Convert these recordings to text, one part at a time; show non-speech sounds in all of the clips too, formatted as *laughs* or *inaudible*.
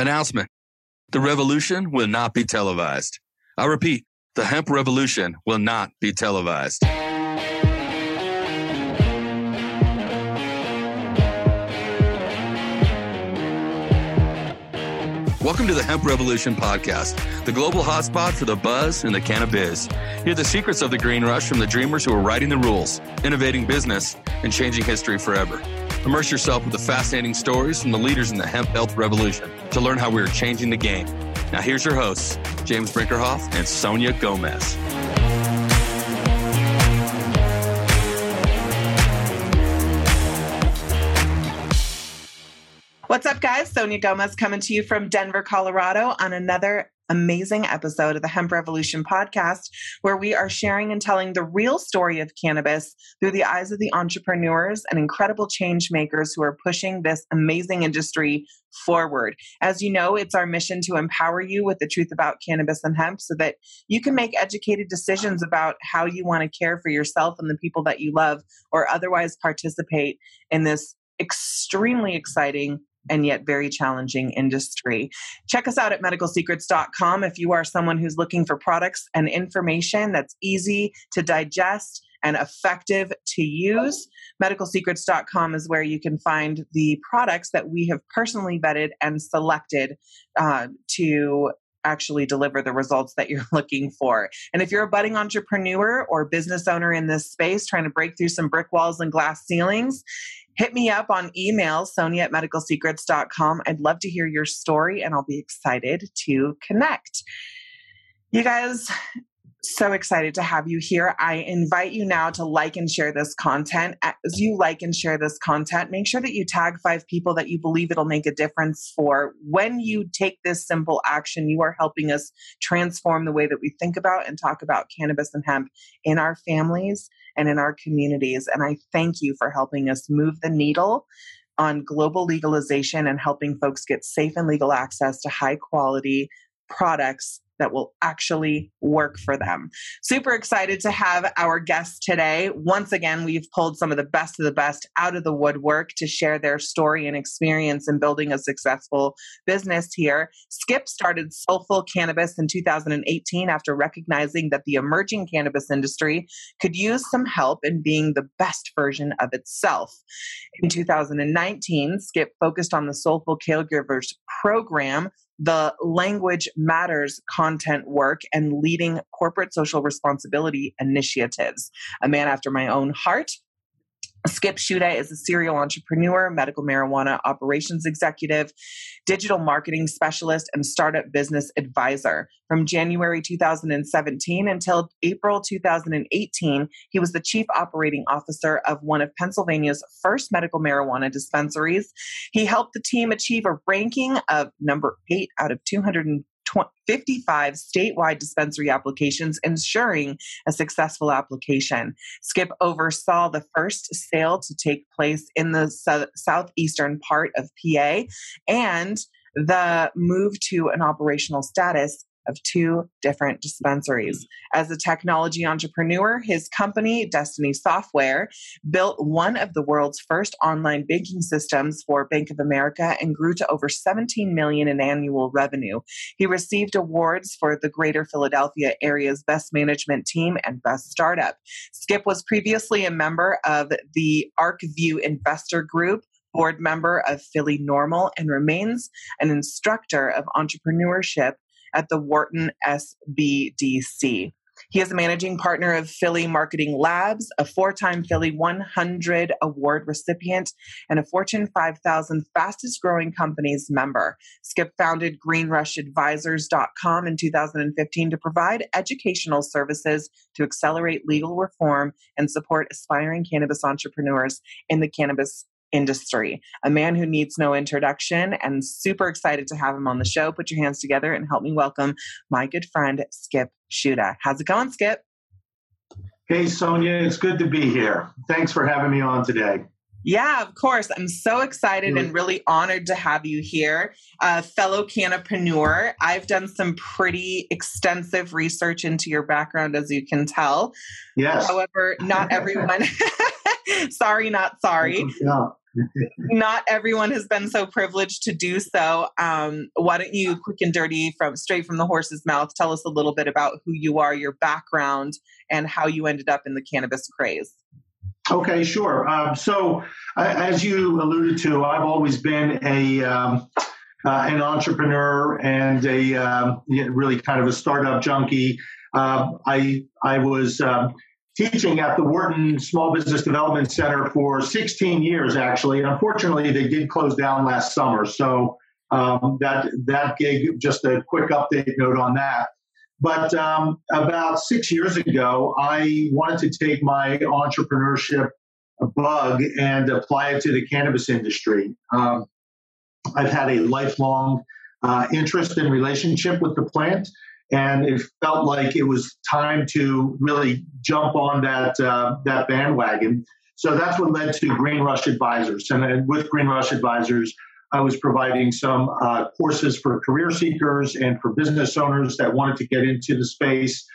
Announcement The revolution will not be televised. I repeat, the hemp revolution will not be televised. Welcome to the Hemp Revolution podcast, the global hotspot for the buzz and the cannabis. Hear the secrets of the green rush from the dreamers who are writing the rules, innovating business, and changing history forever. Immerse yourself with the fascinating stories from the leaders in the hemp health revolution to learn how we are changing the game. Now, here's your hosts, James Brinkerhoff and Sonia Gomez. What's up, guys? Sonia Gomez coming to you from Denver, Colorado on another amazing episode of the Hemp Revolution podcast, where we are sharing and telling the real story of cannabis through the eyes of the entrepreneurs and incredible change makers who are pushing this amazing industry forward. As you know, it's our mission to empower you with the truth about cannabis and hemp so that you can make educated decisions about how you want to care for yourself and the people that you love or otherwise participate in this extremely exciting and yet very challenging industry. Check us out at medicalsecrets.com if you are someone who's looking for products and information that's easy to digest and effective to use. Medicalsecrets.com is where you can find the products that we have personally vetted and selected uh, to actually deliver the results that you're *laughs* looking for. And if you're a budding entrepreneur or business owner in this space trying to break through some brick walls and glass ceilings, hit me up on email, sonia at medicalsecrets.com. I'd love to hear your story and I'll be excited to connect. You guys, so excited to have you here. I invite you now to like and share this content. As you like and share this content, make sure that you tag five people that you believe it'll make a difference for. When you take this simple action, you are helping us transform the way that we think about and talk about cannabis and hemp in our families and in our communities. And I thank you for helping us move the needle on global legalization and helping folks get safe and legal access to high quality products that will actually work for them. Super excited to have our guest today. Once again, we've pulled some of the best of the best out of the woodwork to share their story and experience in building a successful business here. Skip started Soulful Cannabis in 2018 after recognizing that the emerging cannabis industry could use some help in being the best version of itself. In 2019, Skip focused on the Soulful Caregivers program the language matters content work and leading corporate social responsibility initiatives. A man after my own heart, Skip Shuda is a serial entrepreneur, medical marijuana operations executive, digital marketing specialist, and startup business advisor. From January 2017 until April 2018, he was the chief operating officer of one of Pennsylvania's first medical marijuana dispensaries. He helped the team achieve a ranking of number eight out of 200. 55 statewide dispensary applications, ensuring a successful application. Skip oversaw the first sale to take place in the so- southeastern part of PA and the move to an operational status of two different dispensaries. Mm. As a technology entrepreneur, his company, Destiny Software, built one of the world's first online banking systems for Bank of America and grew to over 17 million in annual revenue. He received awards for the Greater Philadelphia area's best management team and best startup. Skip was previously a member of the ArcView Investor Group, board member of Philly NORML and remains an instructor of entrepreneurship at the Wharton SBDC. He is a managing partner of Philly Marketing Labs, a four time Philly 100 award recipient, and a Fortune 5000 fastest growing companies member. Skip founded greenrushadvisors.com in 2015 to provide educational services to accelerate legal reform and support aspiring cannabis entrepreneurs in the cannabis industry. A man who needs no introduction and super excited to have him on the show. Put your hands together and help me welcome my good friend, Skip Shuda. How's it going, Skip? Hey, Sonia, it's good to be here. Thanks for having me on today. Yeah, of course. I'm so excited and really honored to have you here, uh, fellow cannapreneur. I've done some pretty extensive research into your background, as you can tell. Yes. However, not everyone. *laughs* *laughs* sorry, not sorry. Yeah. Not everyone has been so privileged to do so. Um, why don't you, quick and dirty, from straight from the horse's mouth, tell us a little bit about who you are, your background, and how you ended up in the cannabis craze? Okay, sure. Um, so, uh, as you alluded to, I've always been a um, uh, an entrepreneur and a um, really kind of a startup junkie. Uh, I I was um, teaching at the Wharton Small Business Development Center for 16 years, actually. And Unfortunately, they did close down last summer, so um, that that gig. Just a quick update note on that. But um, about six years ago, I wanted to take my entrepreneurship bug and apply it to the cannabis industry. Um, I've had a lifelong uh, interest and relationship with the plant, and it felt like it was time to really jump on that uh, that bandwagon. So that's what led to Green Rush Advisors, and, with Green Rush Advisors, I was providing some uh, courses for career seekers and for business owners that wanted to get into the space.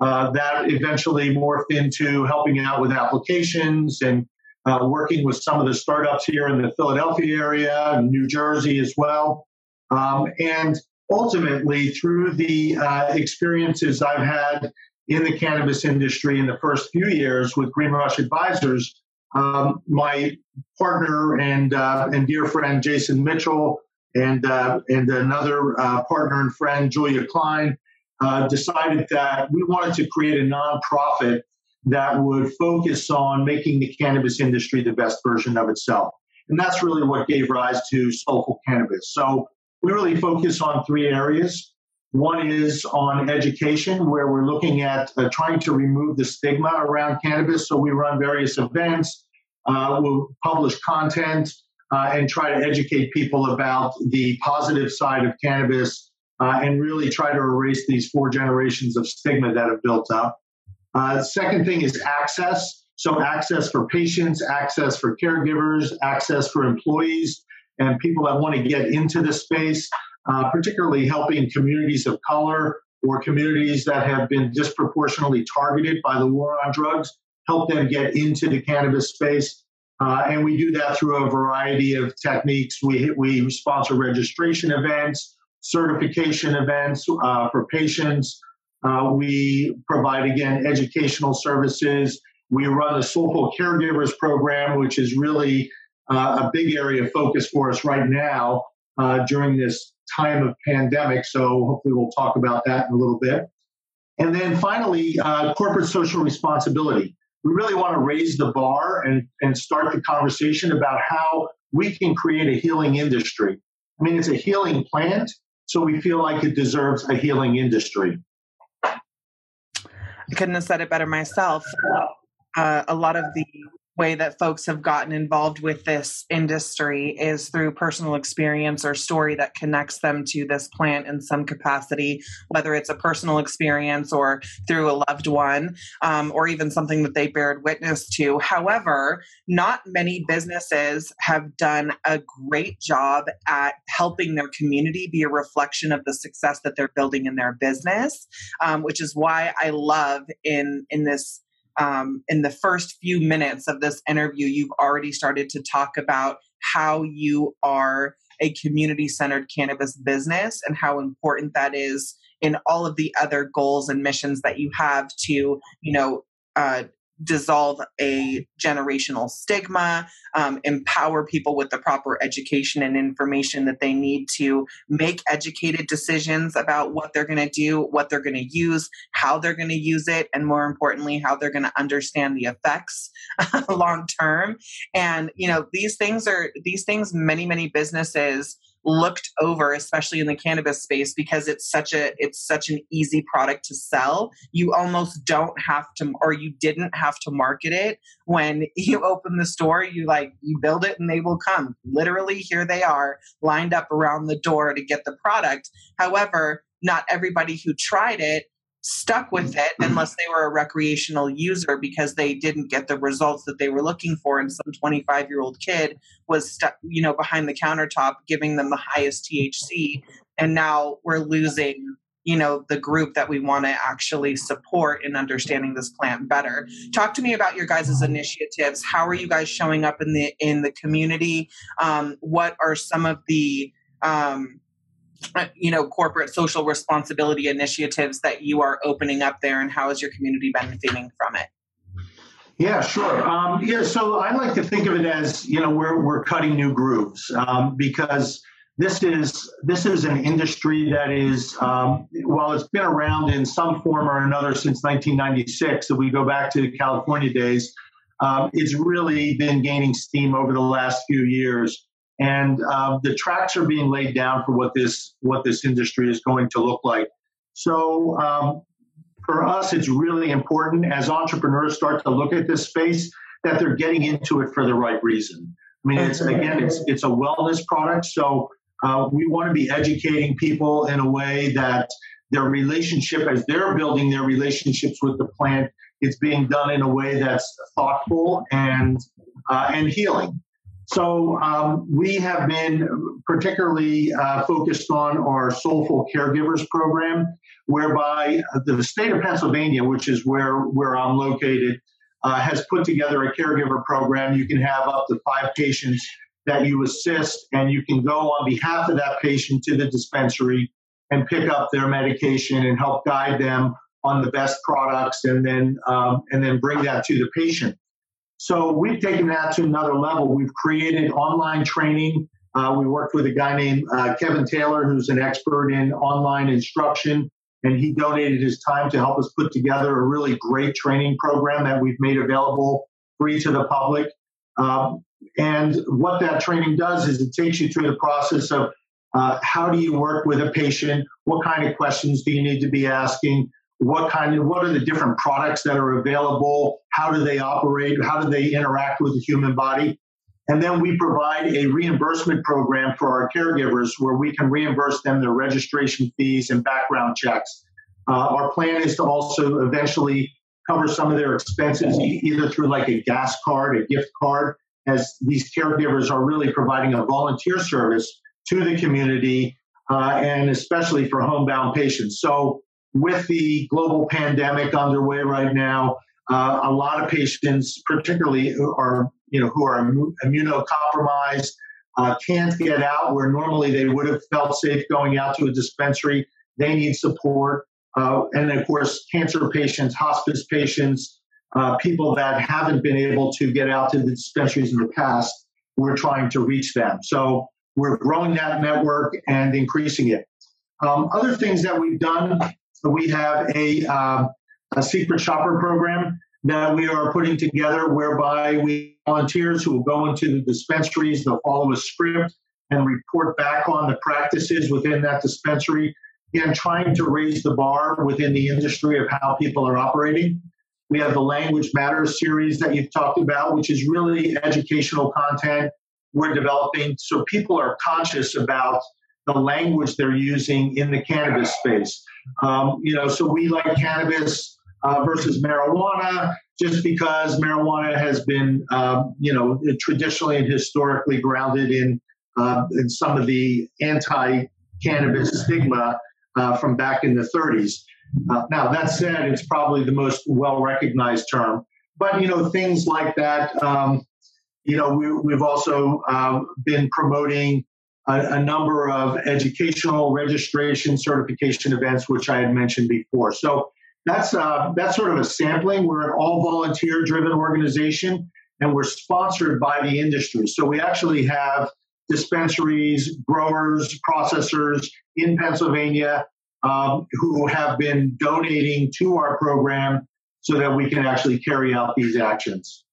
Uh, that eventually morphed into helping out with applications and uh, working with some of the startups here in the Philadelphia area and New Jersey as well. Um, and ultimately, through the uh, experiences I've had in the cannabis industry in the first few years with Green Rush Advisors, um, my partner and uh, and dear friend Jason Mitchell and uh, and another uh, partner and friend Julia Klein uh, decided that we wanted to create a nonprofit that would focus on making the cannabis industry the best version of itself. And that's really what gave rise to Soulful Cannabis. So we really focus on three areas. One is on education, where we're looking at uh, trying to remove the stigma around cannabis. So we run various events, uh, we'll publish content, uh, and try to educate people about the positive side of cannabis uh, and really try to erase these four generations of stigma that have built up. Uh, second thing is access. So, access for patients, access for caregivers, access for employees, and people that want to get into the space, uh, particularly helping communities of color or communities that have been disproportionately targeted by the war on drugs, help them get into the cannabis space. Uh, and we do that through a variety of techniques. We, we sponsor registration events, certification events uh, for patients, uh, we provide, again, educational services. We run the Soulful Caregivers program, which is really a big area of focus for us right now uh, during this time of pandemic. So hopefully we'll talk about that in a little bit. And then finally, uh, corporate social responsibility. We really want to raise the bar and, and start the conversation about how we can create a healing industry. I mean, it's a healing plant, so we feel like it deserves a healing industry. I couldn't have said it better myself. Uh, a lot of the way that folks have gotten involved with this industry is through personal experience or story that connects them to this plant in some capacity, whether it's a personal experience or through a loved one, um, or even something that they bared witness to. However, not many businesses have done a great job at helping their community be a reflection of the success that they're building in their business, um, which is why I love in in this um, in the first few minutes of this interview, you've already started to talk about how you are a community centered cannabis business and how important that is in all of the other goals and missions that you have to, you know, uh, dissolve a generational stigma, um, empower people with the proper education and information that they need to make educated decisions about what they're going to do, what they're going to use, how they're going to use it, and more importantly, how they're going to understand the effects *laughs* long term. And, you know, these things are, these things many, many businesses looked over especially in the cannabis space because it's such a it's such an easy product to sell. You almost don't have to or you didn't have to market it. When *laughs* you open the store you like you build it and they will come. Literally here they are lined up around the door to get the product. However not everybody who tried it stuck with it unless they were a recreational user because they didn't get the results that they were looking for and some 25 year old kid was stuck you know behind the countertop giving them the highest thc and now we're losing you know the group that we want to actually support in understanding this plant better. Talk to me about your guys' initiatives. How are you guys showing up in the in the community? Um, what are some of the um, you know corporate social responsibility initiatives that you are opening up there and how is your community benefiting from it yeah, sure. Um, yeah, so I like to think of it as you know we're we're cutting new grooves um, because this is this is an industry that is um, while it's been around in some form or another since 1996 if we go back to the california days um, it's really been gaining steam over the last few years and uh, the tracks are being laid down for what this what this industry is going to look like. So um, for us it's really important as entrepreneurs start to look at this space that they're getting into it for the right reason. I mean, it's again, it's it's a wellness product, so uh, we want to be educating people in a way that their relationship, as they're building their relationships with the plant, it's being done in a way that's thoughtful and uh, and healing. So um, we have been particularly uh, focused on our Soulful Caregivers program, whereby the state of Pennsylvania, which is where where I'm located, uh, has put together a caregiver program. You can have up to five patients that you assist and you can go on behalf of that patient to the dispensary and pick up their medication and help guide them on the best products and then um, and then bring that to the patient so we've taken that to another level we've created online training uh, we worked with a guy named uh, kevin taylor who's an expert in online instruction and he donated his time to help us put together a really great training program that we've made available free to the public um, and what that training does is it takes you through the process of uh, how do you work with a patient? What kind of questions do you need to be asking? What kind of what are the different products that are available? How do they operate? How do they interact with the human body? And then we provide a reimbursement program for our caregivers where we can reimburse them their registration fees and background checks. Uh, our plan is to also eventually cover some of their expenses either through like a gas card, a gift card, as these caregivers are really providing a volunteer service to the community uh, and especially for homebound patients. So, with the global pandemic underway right now, uh, a lot of patients, particularly who are you know who are immunocompromised, uh, can't get out where normally they would have felt safe going out to a dispensary. They need support, uh, and of course, cancer patients, hospice patients, uh, people that haven't been able to get out to the dispensaries in the past, we're trying to reach them. So we're growing that network and increasing it. Um, other things that we've done, we have a, uh, a secret shopper program that we are putting together whereby we volunteers who will go into the dispensaries, they'll follow a script and report back on the practices within that dispensary and trying to raise the bar within the industry of how people are operating. We have the Language Matters series that you've talked about, which is really educational content we're developing so people are conscious about the language they're using in the cannabis space. Um, you know, so we like cannabis uh, versus marijuana just because marijuana has been, um, you know, traditionally and historically grounded in, uh, in some of the anti-cannabis stigma uh, from back in the 30s. Uh, now, that said, it's probably the most well recognized term. But, you know, things like that, um, you know, we, have also um, been promoting a, a, number of educational registration certification events, which I had mentioned before. So that's, uh, that's sort of a sampling. We're an all volunteer driven organization and we're sponsored by the industry. So we actually have dispensaries, growers, processors in Pennsylvania um, who have been donating to our program so that we can actually carry out these actions.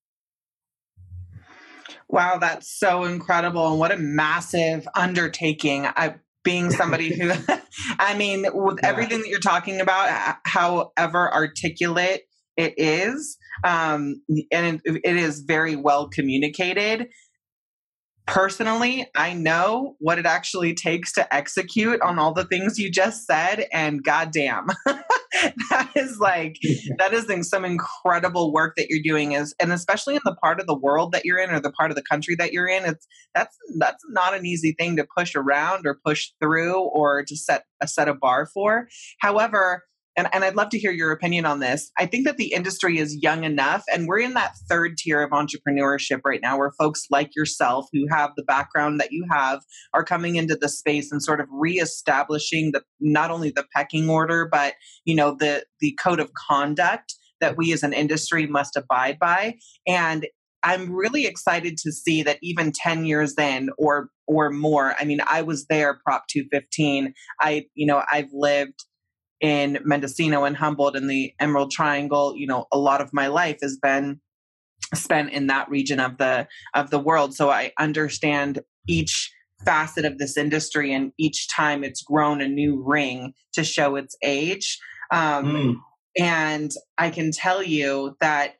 Wow, that's so incredible. And what a massive undertaking. I, being somebody who, *laughs* *laughs* I mean, with yeah. everything that you're talking about, however articulate it is, um, and it, it is very well communicated personally, I know what it actually takes to execute on all the things you just said, and goddamn, *laughs* that is like *laughs* that is some incredible work that you're doing. Is and especially in the part of the world that you're in, or the part of the country that you're in, it's that's that's not an easy thing to push around or push through or to set a set a bar for. However, and, and I'd love to hear your opinion on this. I think that the industry is young enough, and we're in that third tier of entrepreneurship right now, where folks like yourself, who have the background that you have, are coming into the space and sort of reestablishing the not only the pecking order, but you know the the code of conduct that we as an industry must abide by. And I'm really excited to see that even 10 years in or or more. I mean, I was there Prop 215. I, you know, I've lived in Mendocino and Humboldt in the Emerald Triangle, you know, a lot of my life has been spent in that region of the of the world. So I understand each facet of this industry and each time it's grown a new ring to show its age. Um, mm. And I can tell you that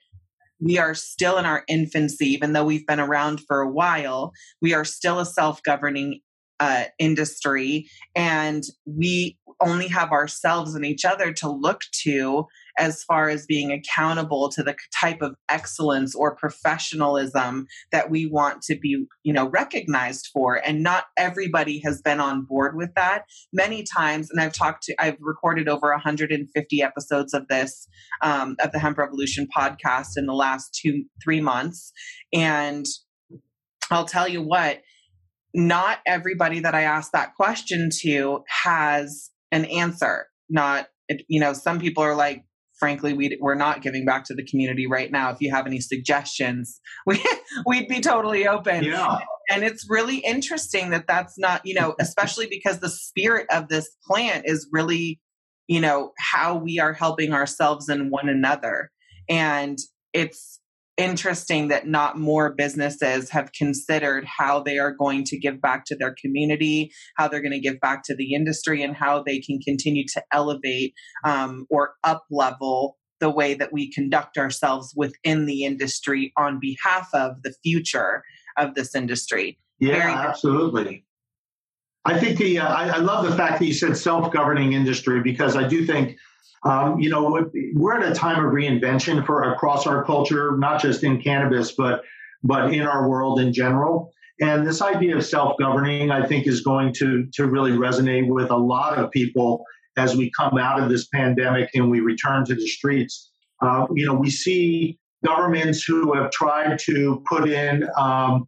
we are still in our infancy, even though we've been around for a while. We are still a self governing uh, industry, and we only have ourselves and each other to look to as far as being accountable to the type of excellence or professionalism that we want to be you know recognized for and not everybody has been on board with that. Many times and i've talked to i've recorded over 150 episodes of this um, of the hemp revolution podcast in the last two three months and i'll tell you what not everybody that I ask that question to has an answer. Not, you know, some people are like, frankly, we, we're not giving back to the community right now. If you have any suggestions, *laughs* we, we'd be totally open. Yeah. And it's really interesting that that's not, you know, especially because the spirit of this plant is really, you know, how we are helping ourselves and one another. And it's interesting that not more businesses have considered how they are going to give back to their community, how they're going to give back to the industry, and how they can continue to elevate um, or up level the way that we conduct ourselves within the industry on behalf of the future of this industry. Yeah, Very absolutely. I think the uh, I, I love the fact that you said self-governing industry because I do think um, you know, we're at a time of reinvention for across our culture, not just in cannabis, but but in our world in general. And this idea of self-governing, I think, is going to to really resonate with a lot of people as we come out of this pandemic and we return to the streets. Uh, you know, we see governments who have tried to put in, um,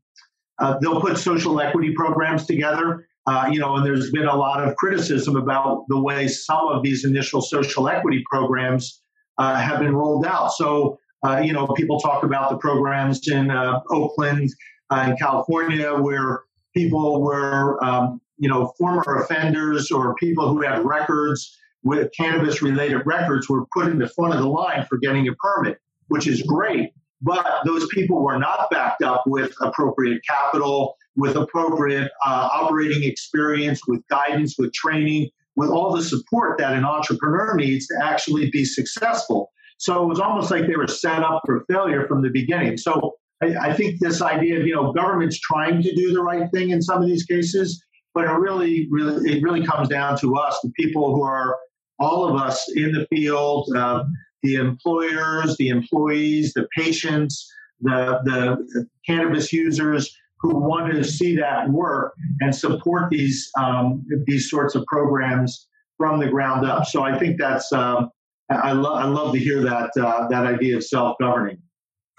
uh, they'll put social equity programs together uh, you know, and there's been a lot of criticism about the way some of these initial social equity programs uh, have been rolled out. So, uh, you know, people talk about the programs in uh, Oakland uh, in California where people were, um, you know, former offenders or people who had records with cannabis related records were put in the front of the line for getting a permit, which is great. But those people were not backed up with appropriate capital with appropriate uh, operating experience, with guidance, with training, with all the support that an entrepreneur needs to actually be successful. So it was almost like they were set up for failure from the beginning. So I, I think this idea of you know governments trying to do the right thing in some of these cases, but it really, really, it really comes down to us, the people who are all of us in the field, uh, the employers, the employees, the patients, the, the cannabis users who want to see that work and support these um, these sorts of programs from the ground up. So I think that's um, I, love I love to hear that uh, that idea of self governing.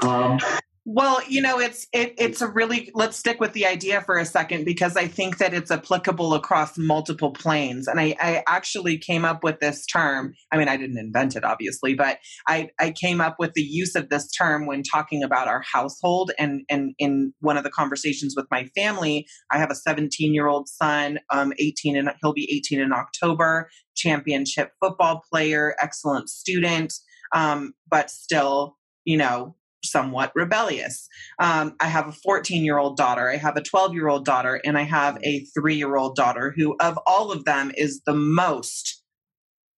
Um, well, you know, it's it, it's a really let's stick with the idea for a second because I think that it's applicable across multiple planes. And I, I actually came up with this term. I mean, I didn't invent it, obviously, but I, I came up with the use of this term when talking about our household. And and in one of the conversations with my family, I have a 17 year old son, um, 18, and he'll be 18 in October. Championship football player, excellent student, um, but still, you know, somewhat rebellious. Um, I have a 14 year old daughter, I have a 12 year old daughter, and I have a three year old daughter who, of all of them, is the most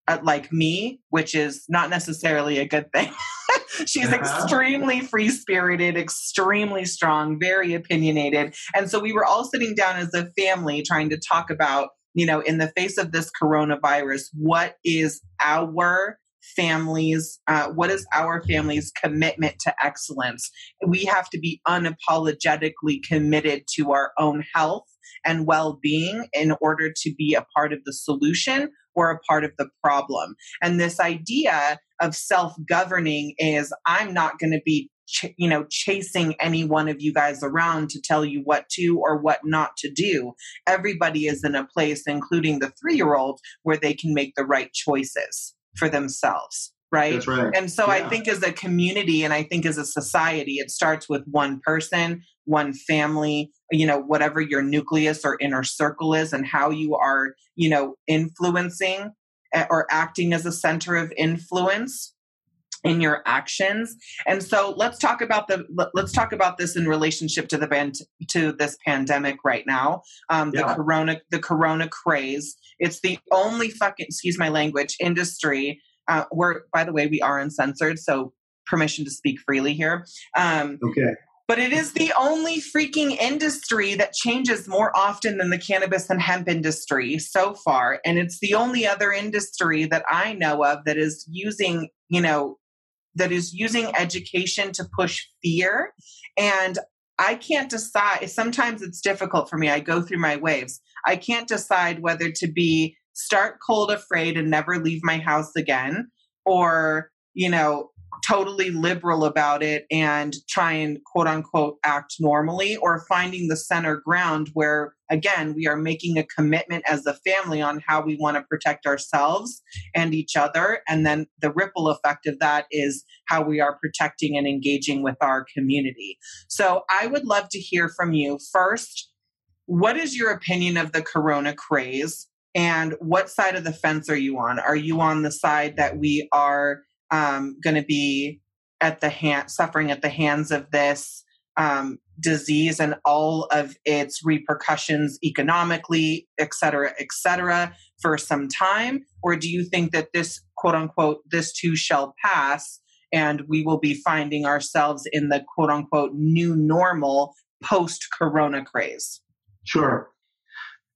uh, like me, which is not necessarily a good thing. *laughs* She's uh-huh. extremely free spirited, extremely strong, very opinionated. And so we were all sitting down as a family trying to talk about, you know, in the face of this coronavirus, what is our families uh, what is our family's commitment to excellence? We have to be unapologetically committed to our own health and well-being in order to be a part of the solution or a part of the problem. And this idea of self-governing is i'm not going to be ch- you know chasing any one of you guys around to tell you what to or what not to do. Everybody is in a place including the 3 year old where they can make the right choices for themselves right? That's right. And so yeah. I think as a community and I think as a society, it starts with one person, one family, you know, whatever your nucleus or inner circle is, and how you are, you know, influencing eh, or acting as a center of influence in your actions. And so let's talk about the let's talk about this in relationship to the band to this pandemic right now. Um, yeah. the corona the corona craze. It's the only fucking excuse my language industry uh, where by the way we are uncensored so permission to speak freely here. Um, okay. but it is the only freaking industry that changes more often than the cannabis and hemp industry so far. And it's the only other industry that i know of that is using you know that is using education to push fear. And I can't decide. Sometimes it's difficult for me. I go through my waves. I can't decide whether to be start cold afraid and never leave my house again or, you know, totally liberal about it and try and quote unquote act normally or finding the center ground where again we are making a commitment as a family on how we want to protect ourselves and each other. And then the ripple effect of that is how we are protecting and engaging with our community. So i would love to hear from you. First what is your opinion of the corona craze? And what side of the fence are you on? Are you on the side that we are um, going to be at the hand suffering at the hands of this um, disease and all of its repercussions economically, et cetera, et cetera, for some time? Or do you think that this quote unquote, this too shall pass and we will be finding ourselves in the quote unquote new normal post corona craze? Sure.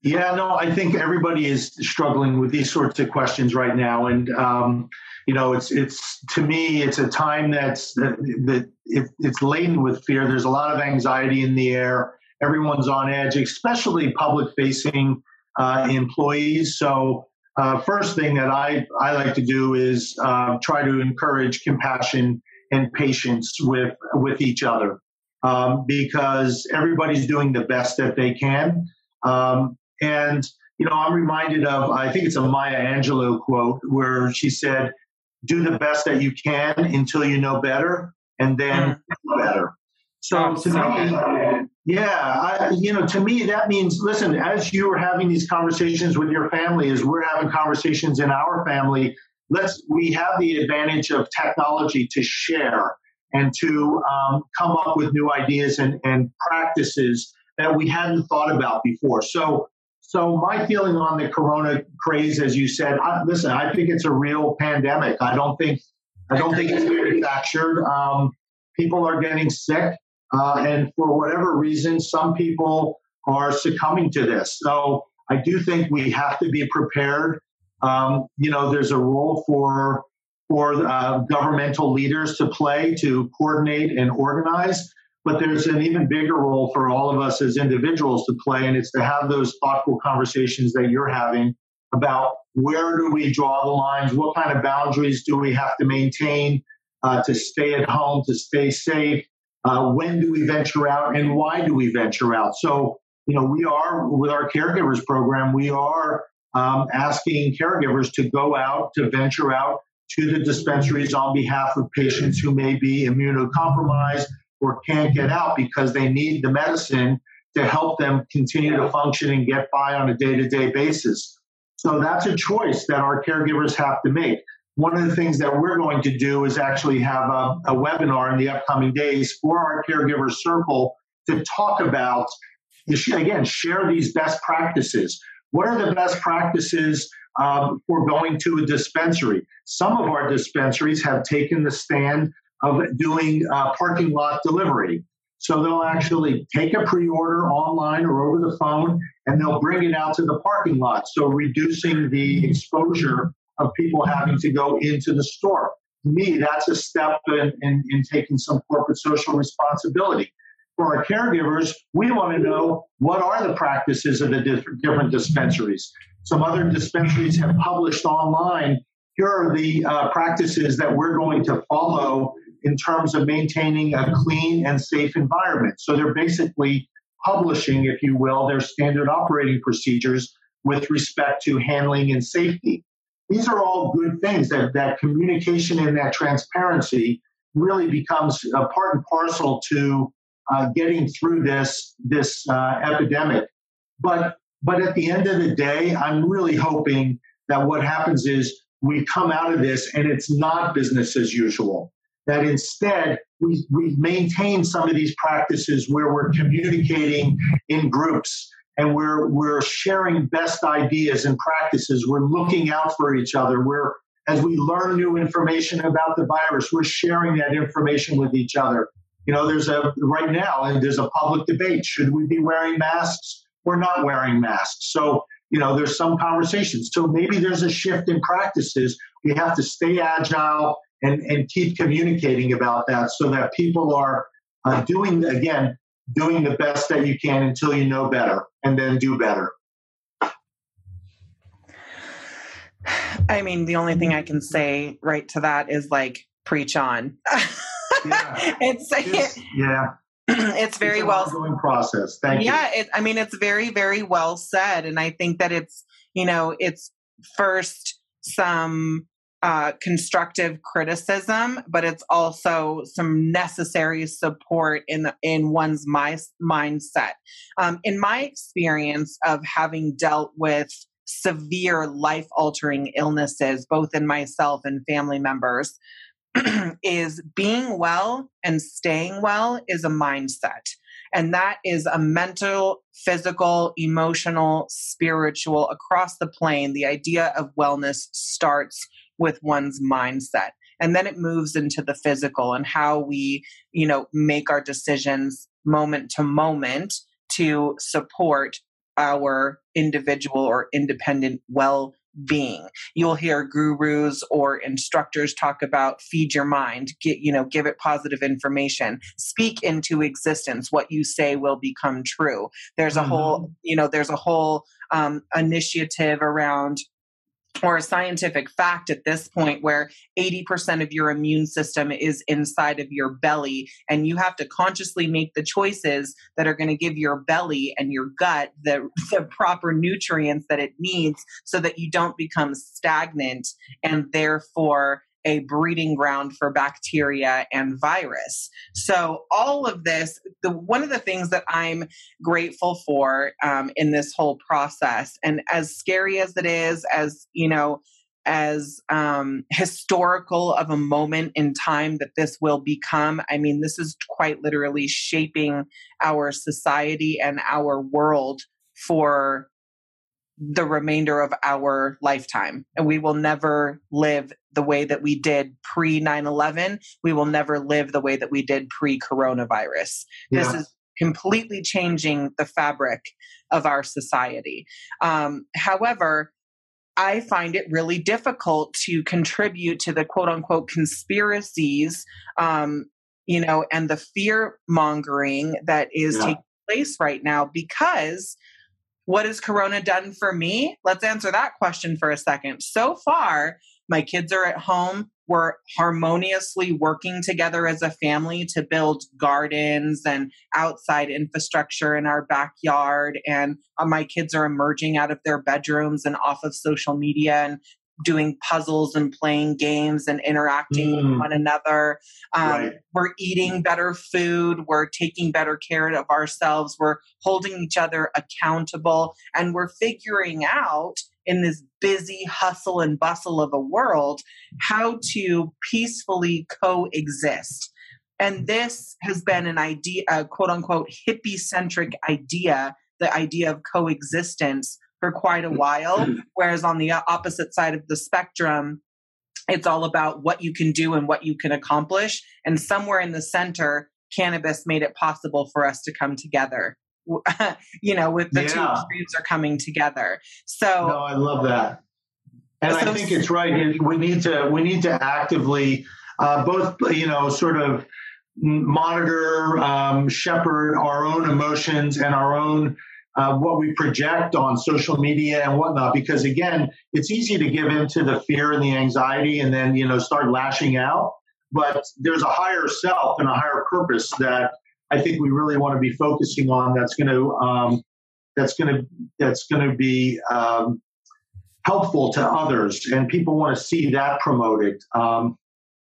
Yeah, no, I think everybody is struggling with these sorts of questions right now. And, um, you know, it's it's to me, it's a time that's that, that it, it's laden with fear. There's a lot of anxiety in the air. Everyone's on edge, especially public-facing uh, employees. So, uh, first thing that I I like to do is uh, try to encourage compassion and patience with with each other, um, because everybody's doing the best that they can. Um, and you know, I'm reminded of I think it's a Maya Angelou quote where she said, do the best that you can until you know better and then mm. better. So to me, yeah, I, you know, to me that means listen. As you are having these conversations with your family, as we're having conversations in our family, let's we have the advantage of technology to share and to um, come up with new ideas and, and practices that we hadn't thought about before. So so my feeling on the corona craze, as you said, I, listen, I think it's a real pandemic. I don't think I don't think it's manufactured. Um, people are getting sick, uh, and for whatever reason, some people are succumbing to this. So I do think we have to be prepared. Um, you know, there's a role for for uh, governmental leaders to play to coordinate and organize. But there's an even bigger role for all of us as individuals to play, and it's to have those thoughtful conversations that you're having about where do we draw the lines, what kind of boundaries do we have to maintain uh, to stay at home, to stay safe, uh, when do we venture out, and why do we venture out. So, you know, we are with our caregivers program, we are um, asking caregivers to go out, to venture out to the dispensaries on behalf of patients who may be immunocompromised, or can't get out because they need the medicine to help them continue to function and get by on a day to day basis. So that's a choice that our caregivers have to make. One of the things that we're going to do is actually have a, a webinar in the upcoming days for our caregiver circle to talk about, again, share these best practices. What are the best practices um, for going to a dispensary? Some of our dispensaries have taken the stand of doing uh, parking lot delivery. So they'll actually take a pre order online or over the phone and they'll bring it out to the parking lot. So reducing the exposure of people having to go into the store. To me, that's a step in, in, in taking some corporate social responsibility. For our caregivers, we want to know what are the practices of the different dispensaries. Some other dispensaries have published online here are the uh, practices that we're going to follow in terms of maintaining a clean and safe environment. So they're basically publishing, if you will, their standard operating procedures with respect to handling and safety. These are all good things that, that communication and that transparency really becomes a part and parcel to uh, getting through this, this uh, epidemic. But, but at the end of the day, I'm really hoping that what happens is we come out of this and it's not business as usual. That instead, we, we maintain some of these practices where we're communicating in groups and we're, we're sharing best ideas and practices. We're looking out for each other. We're, as we learn new information about the virus, we're sharing that information with each other. You know, there's a, right now, and there's a public debate. Should we be wearing masks? We're not wearing masks. So you know, there's some conversations. So maybe there's a shift in practices. We have to stay agile and, and keep communicating about that so that people are uh, doing, again, doing the best that you can until you know better and then do better. I mean, the only thing I can say right to that is like, preach on. yeah. *laughs* it's, it's, yeah. *clears throat* it's very it's well ongoing process. Thank yeah, you. Yeah, I mean, it's very, very well said, and I think that it's you know, it's first some uh, constructive criticism, but it's also some necessary support in in one's my, mindset. Um, in my experience of having dealt with severe life altering illnesses, both in myself and family members, *clears throat* is being well and staying well is a mindset. And that is a mental, physical, emotional, spiritual, across the plane. The idea of wellness starts with one's mindset. And then it moves into the physical and how we, you know, make our decisions moment to moment to support our individual or independent well being. You'll hear gurus or instructors talk about feed your mind, get, you know, give it positive information, speak into existence. What you say will become true. There's a mm-hmm. whole, you know, there's a whole um, initiative around or a scientific fact at this point where 80% of your immune system is inside of your belly and you have to consciously make the choices that are going to give your belly and your gut the, *laughs* the proper nutrients that it needs so that you don't become stagnant and therefore a breeding ground for bacteria and virus. So all of this, the one of the things that I'm grateful for um, in this whole process, and as scary as it is, as you know, as um, historical of a moment in time that this will become. I mean, this is quite literally shaping our society and our world for the remainder of our lifetime. And we will never live the way that we did pre 9 11. We will never live the way that we did pre coronavirus. Yeah. This is completely changing the fabric of our society. Um, however, I find it really difficult to contribute to the quote unquote conspiracies, um, you know, and the fear mongering that is yeah. taking place right now because what has Corona done for me? Let's answer that question for a second. So far, my kids are at home. We're harmoniously working together as a family to build gardens and outside infrastructure in our backyard. And uh, my kids are emerging out of their bedrooms and off of social media and doing puzzles and playing games and interacting mm. with one another. Um, right. We're eating better food. We're taking better care of ourselves. We're holding each other accountable. And we're figuring out in this busy hustle and bustle of a world how to peacefully coexist. And this has been an idea, a quote unquote hippie centric idea, the idea of coexistence for quite a while. *clears throat* Whereas on the opposite side of the spectrum, it's all about what you can do and what you can accomplish. And somewhere in the center, cannabis made it possible for us to come together. *laughs* you know, with the yeah. two extremes are coming together. So no, I love that, and so, I think it's right. We need to we need to actively uh, both you know sort of monitor, um, shepherd our own emotions and our own uh, what we project on social media and whatnot. Because again, it's easy to give into the fear and the anxiety, and then you know start lashing out. But there's a higher self and a higher purpose that I think we really want to be focusing on. That's going to um, that's going to that's going to be um, helpful to others, and people want to see that promoted. Um,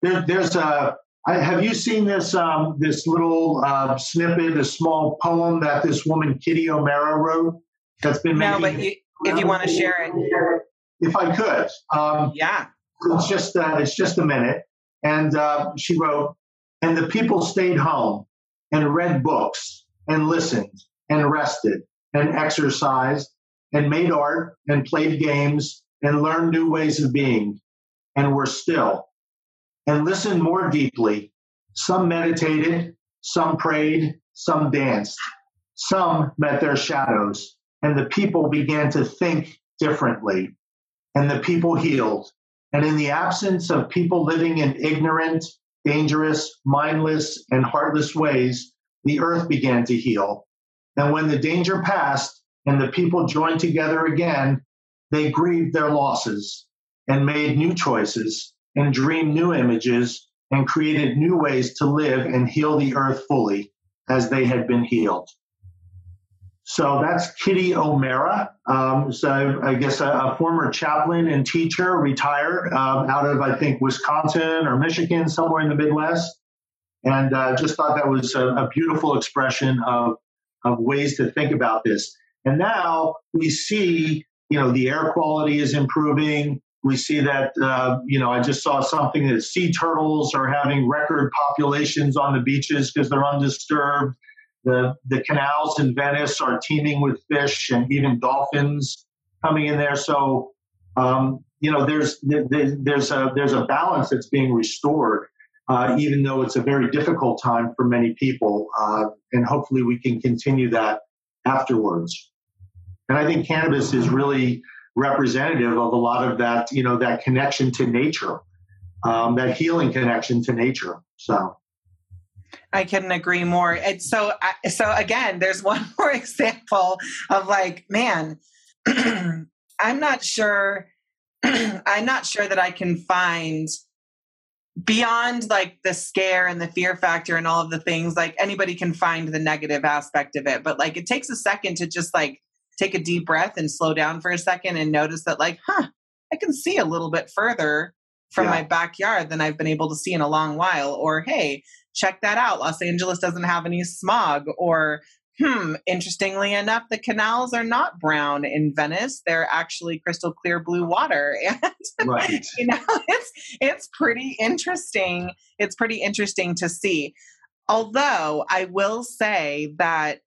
there, there's a I, have you seen this um, this little uh, snippet, a small poem that this woman Kitty O'Meara wrote? That's been no, but you, if you want to share it, if I could, um, yeah, it's just uh, it's just a minute. And uh, she wrote, and the people stayed home and read books and listened and rested and exercised and made art and played games and learned new ways of being and were still and listened more deeply. Some meditated, some prayed, some danced, some met their shadows, and the people began to think differently, and the people healed. And in the absence of people living in ignorant, dangerous, mindless, and heartless ways, the earth began to heal. And when the danger passed and the people joined together again, they grieved their losses and made new choices and dreamed new images and created new ways to live and heal the earth fully as they had been healed. So that's Kitty O'Meara. Um, so I guess a, a, former chaplain and teacher, retired um, out of I think Wisconsin or Michigan, somewhere in the Midwest, and uh, just thought that was a, a beautiful expression of of ways to think about this. And now we see, you know, the air quality is improving. We see that, uh, you know, I just saw something that sea turtles are having record populations on the beaches because they're undisturbed. The, the canals in Venice are teeming with fish and even dolphins coming in there. So, um, you know, there's, there's, a, there's a balance that's being restored, uh, even though it's a very difficult time for many people. Uh, and hopefully we can continue that afterwards. And I think cannabis is really representative of a lot of that, you know, that connection to nature, um, that healing connection to nature. So. I couldn't agree more. And so, so again, there's *laughs* one more example of like, man, *clears throat* I'm not sure. *clears throat* I'm not sure that I can find beyond like the scare and the fear factor and all of the things. Like anybody can find the negative aspect of it, but like it takes a second to just like take a deep breath and slow down for a second and notice that like huh i can see a little bit further from yeah. my backyard than i've been able to see in a long while or hey check that out. Los angeles doesn't have any smog or hmm interestingly enough the canals are not brown in venice. They're actually crystal clear blue water. *laughs* And right. you know it's it's pretty interesting. It's pretty interesting to see. Although i will say that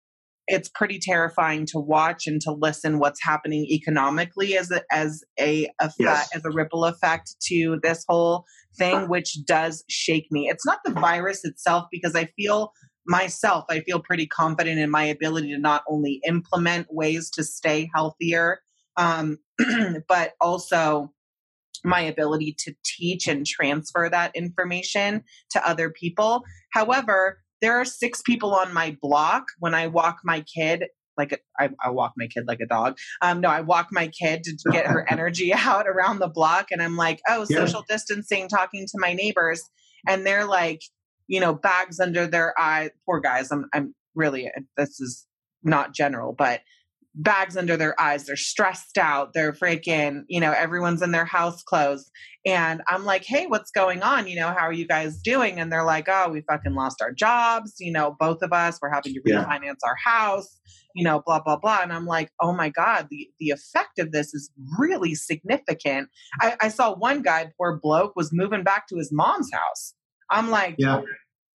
it's pretty terrifying to watch and to listen what's happening economically as a as a effect, yes. as a ripple effect to this whole thing which does shake me. It's not the virus itself because i feel myself i feel pretty confident in my ability to not only implement ways to stay healthier um, *clears throat* but also my ability to teach and transfer that information to other people. However there are six people on my block when I walk my kid like a, I, I walk my kid like a dog. Um, no, I walk my kid to get her *laughs* energy out around the block, and I'm like, oh, yeah. social distancing, talking to my neighbors, and they're like, you know, bags under their eye. Poor guys. I'm, I'm really. This is not general, but bags under their eyes. They're stressed out. They're freaking, you know, everyone's in their house clothes. And I'm like, hey, what's going on? You know, how are you guys doing? And they're like, oh, we fucking lost our jobs. You know, both of us, we're having to refinance yeah. our house, you know, blah, blah, blah. And I'm like, oh my God, the, the effect of this is really significant. I, I saw one guy, poor bloke, was moving back to his mom's house. I'm like, yeah.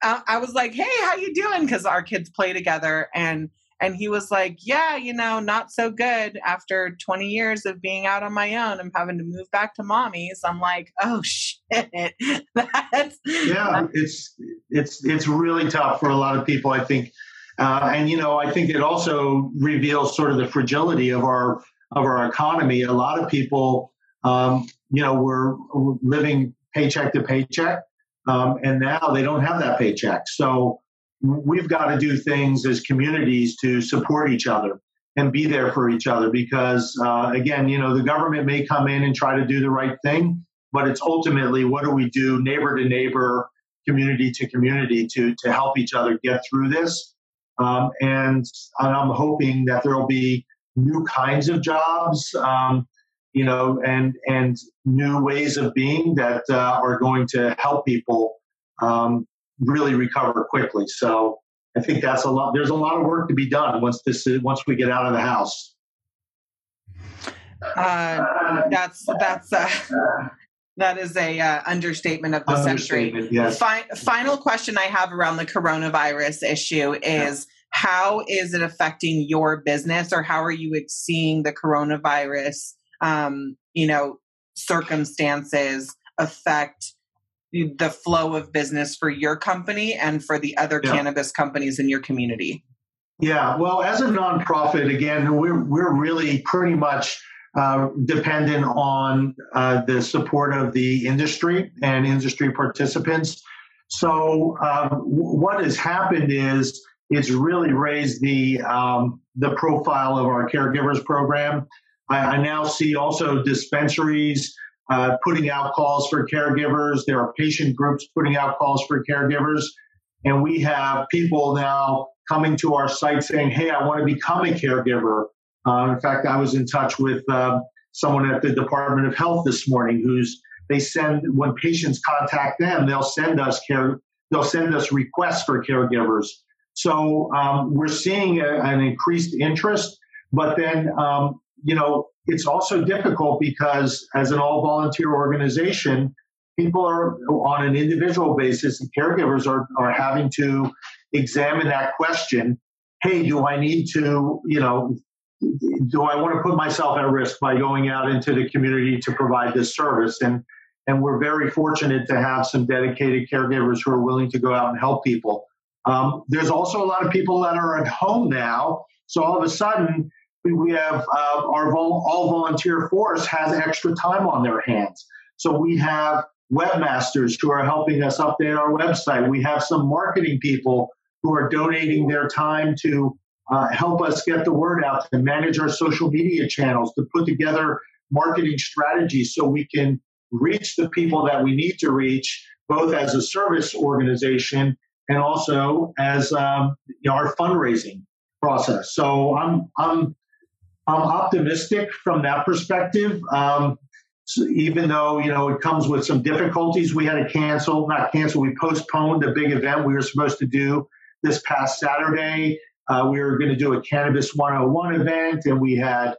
I, I was like, hey, how you doing? Because our kids play together. And And he was like, Yeah, you know, not so good after 20 years of being out on my own. I'm having to move back to mommy's. I'm like, Oh *laughs* shit. *laughs* That's yeah, it's it's it's really tough for a lot of people, I think. Uh, and you know, I think it also reveals sort of the fragility of our of our economy. A lot of people, um, you know, were living paycheck to paycheck, um, and now they don't have that paycheck. So we've got to do things as communities to support each other and be there for each other because uh, again you know the government may come in and try to do the right thing but it's ultimately what do we do neighbor to neighbor community to community to to help each other get through this. Um, and i'm hoping that there will be new kinds of jobs um, you know and and new ways of being that uh, are going to help people um, really recover quickly. So I think that's a lot. There's a lot of work to be done once this is, once we get out of the house. Uh, that's that's uh, that is a uh, understatement of the century. Yes. Fi- final question I have around the coronavirus issue is how is it affecting your business, or how are you seeing the coronavirus, um, you know, circumstances affect the flow of business for your company and for the other yeah. cannabis companies in your community? Yeah, well, as a nonprofit, again, we're we're really pretty much uh, dependent on uh, the support of the industry and industry participants. So, um, what has happened is it's really raised the um, the profile of our caregivers program. I, I now see also dispensaries uh, putting out calls for caregivers. There are patient groups putting out calls for caregivers. And we have people now coming to our site saying, hey, I want to become a caregiver. Uh, in fact, I was in touch with uh, someone at the Department of Health this morning who's they send when patients contact them, they'll send us care, they'll send us requests for caregivers. So um, we're seeing a, an increased interest, but then um, you know it's also difficult because as an all volunteer organization, people are on an individual basis and caregivers are, are having to examine that question. Hey, do I need to, you know, do I want to put myself at risk by going out into the community to provide this service? And and we're very fortunate to have some dedicated caregivers who are willing to go out and help people. Um, there's also a lot of people that are at home now, so all of a sudden we have uh, our vol- all volunteer force has extra time on their hands. So we have webmasters who are helping us update our website. We have some marketing people who are donating their time to uh, help us get the word out, to manage our social media channels, to put together marketing strategies so we can reach the people that we need to reach, both as a service organization and also as um, you know, our fundraising process. So I'm I'm I'm optimistic from that perspective. Um, so even though you know it comes with some difficulties, we had to cancel, not cancel, we postponed a big event we were supposed to do this past Saturday. Uh, we were going to do a Cannabis 101 event, and we had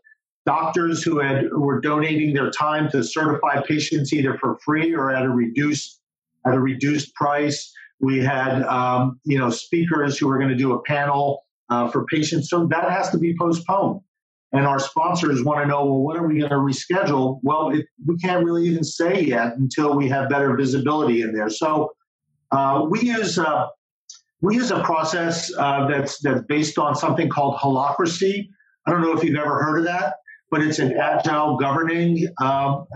doctors who had who were donating their time to certify patients either for free or at a reduced at a reduced price. We had um, you know speakers who were going to do a panel uh, for patients, so that has to be postponed and our sponsors want to know, well, when are we going to reschedule? Well, it, we can't really even say yet until we have better visibility in there. So uh, we use uh, we use a process uh, that's that's based on something called holacracy. I don't know if you've ever heard of that, but it's an agile governing um,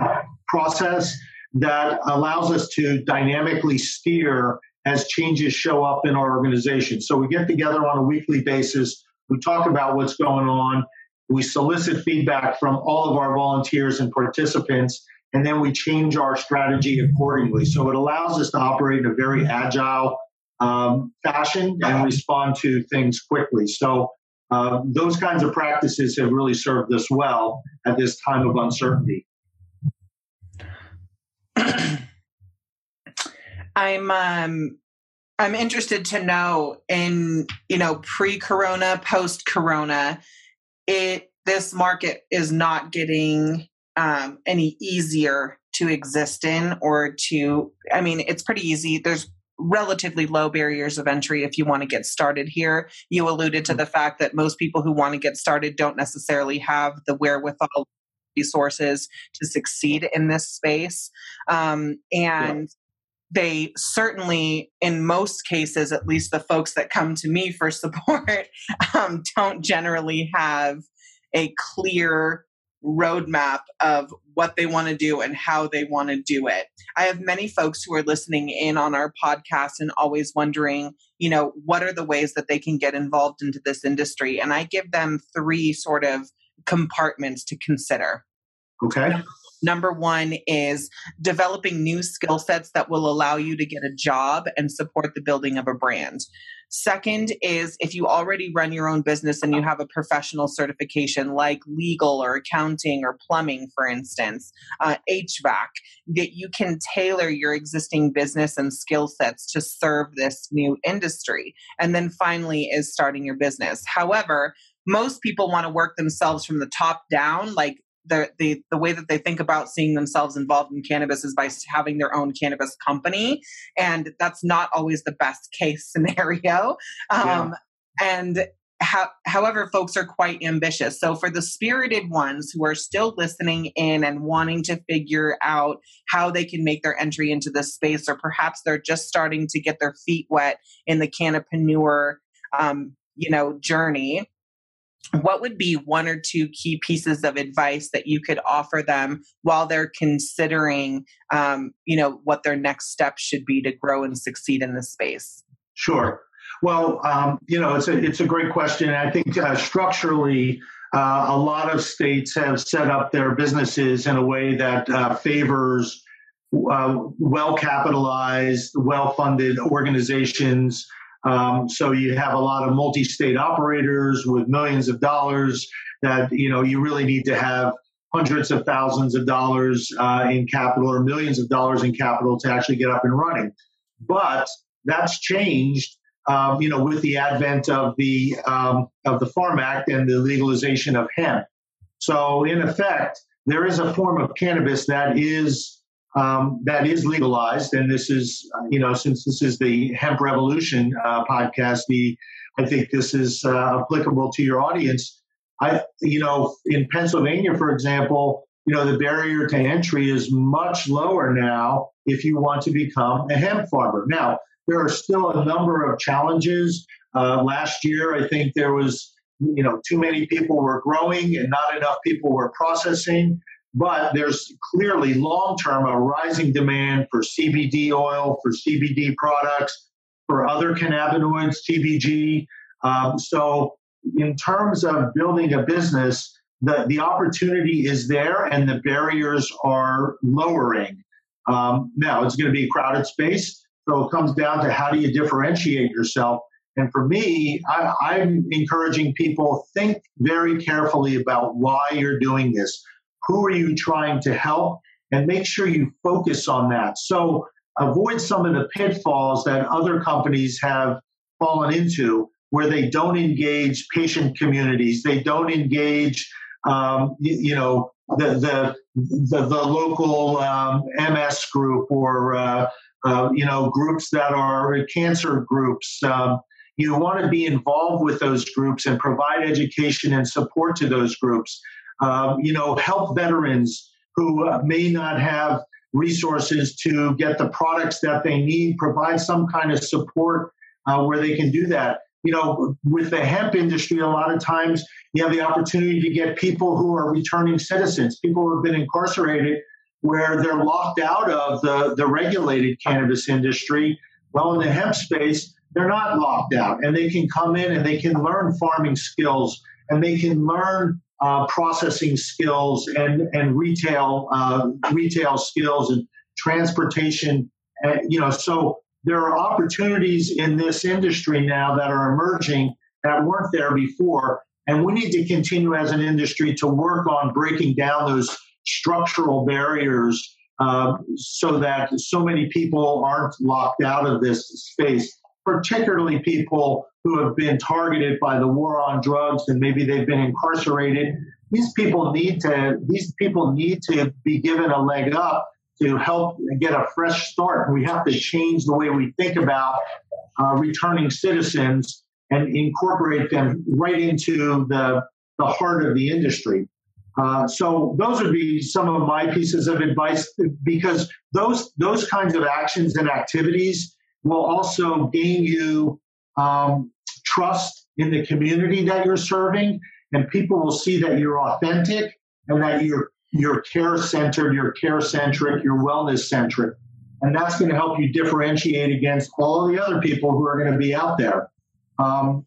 process that allows us to dynamically steer as changes show up in our organization. So we get together on a weekly basis. We talk about what's going on we solicit feedback from all of our volunteers and participants, and then we change our strategy accordingly. So it allows us to operate in a very agile um, fashion and respond to things quickly. So uh, those kinds of practices have really served us well at this time of uncertainty. I'm um, I'm interested to know in you know pre-corona, post-corona, it this market is not getting um, any easier to exist in or to i mean it's pretty easy there's relatively low barriers of entry if you want to get started here. You alluded to mm-hmm. the fact that most people who want to get started don't necessarily have the wherewithal resources to succeed in this space. Um, and they certainly, in most cases, at least the folks that come to me for support, *laughs* um, don't generally have a clear roadmap of what they want to do and how they want to do it. I have many folks who are listening in on our podcast and always wondering, you know, what are the ways that they can get involved into this industry? And I give them three sort of compartments to consider. Okay. One is developing new skill sets that will allow you to get a job and support the building of a brand. Second is if you already run your own business and you have a professional certification like legal or accounting or plumbing, for instance, uh, HVAC, that you can tailor your existing business and skill sets to serve this new industry. And then finally is starting your business. However, most people want to work themselves from the top down, like the, the the way that they think about seeing themselves involved in cannabis is by having their own cannabis company, and that's not always the best case *laughs* scenario. Um, yeah. And however, folks are quite ambitious. So, for the spirited ones who are still listening in and wanting to figure out how they can make their entry into this space, or perhaps they're just starting to get their feet wet in the cannapreneur, um, you know, journey, what would be one or two key pieces of advice that you could offer them while they're considering um, you know what their next steps should be to grow and succeed in this space? Sure. Well um, you know it's a, it's a great question. I think uh, structurally uh, a lot of states have set up their businesses in a way that uh, favors uh, well capitalized well funded organizations um, so you have a lot of multi-state operators with millions of dollars that you know you really need to have hundreds of thousands of dollars uh, in capital or millions of dollars in capital to actually get up and running. But that's changed, um, you know, with the advent of the um, of the Farm Act and the legalization of hemp. So in effect, there is a form of cannabis that is um, that is legalized. And this is, you know, since this is the Hemp Revolution uh, podcast, the I think this is uh, applicable to your audience. I, you know, in Pennsylvania, for example, you know, the barrier to entry is much lower now if you want to become a hemp farmer. Now, there are still a number of challenges. Uh, last year, I think there was, you know, too many people were growing and not enough people were processing. But there's clearly long term a rising demand for CBD oil, for CBD products, for other cannabinoids, CBG. Um, so, in terms of building a business, the, the opportunity is there and the barriers are lowering. Um, now, it's going to be a crowded space. So, it comes down to how do you differentiate yourself. And for me, I, am encouraging people think very carefully about why you're doing this. Who are you trying to help? And make sure you focus on that. So avoid some of the pitfalls that other companies have fallen into where they don't engage patient communities, they don't engage, um, you, you, know, the, the, the, the local um, MS group or, uh, uh, you know, groups that are cancer groups. Um, you want to be involved with those groups and provide education and support to those groups um, you know, help veterans who uh, may not have resources to get the products that they need, provide some kind of support uh, where they can do that. You know, with the hemp industry, a lot of times you have the opportunity to get people who are returning citizens, people who have been incarcerated where they're locked out of the, the regulated cannabis industry. Well, in the hemp space, they're not locked out and they can come in and they can learn farming skills and they can learn uh, processing skills and and retail uh, retail skills and transportation. Uh, you know, so there are opportunities in this industry now that are emerging that weren't there before, and we need to continue as an industry to work on breaking down those structural barriers uh, so that so many people aren't locked out of this space, particularly people who have been targeted by the war on drugs and maybe they've been incarcerated. These people need to these people need to be given a leg up to help get a fresh start. We have to change the way we think about uh, returning citizens and incorporate them right into the, the heart of the industry. Uh, so those would be some of my pieces of advice because those those kinds of actions and activities will also gain you um, trust in the community that you're serving, and people will see that you're authentic and that you're you're care centered, you're care centric, you're wellness centric, and that's going to help you differentiate against all the other people who are going to be out there. Um,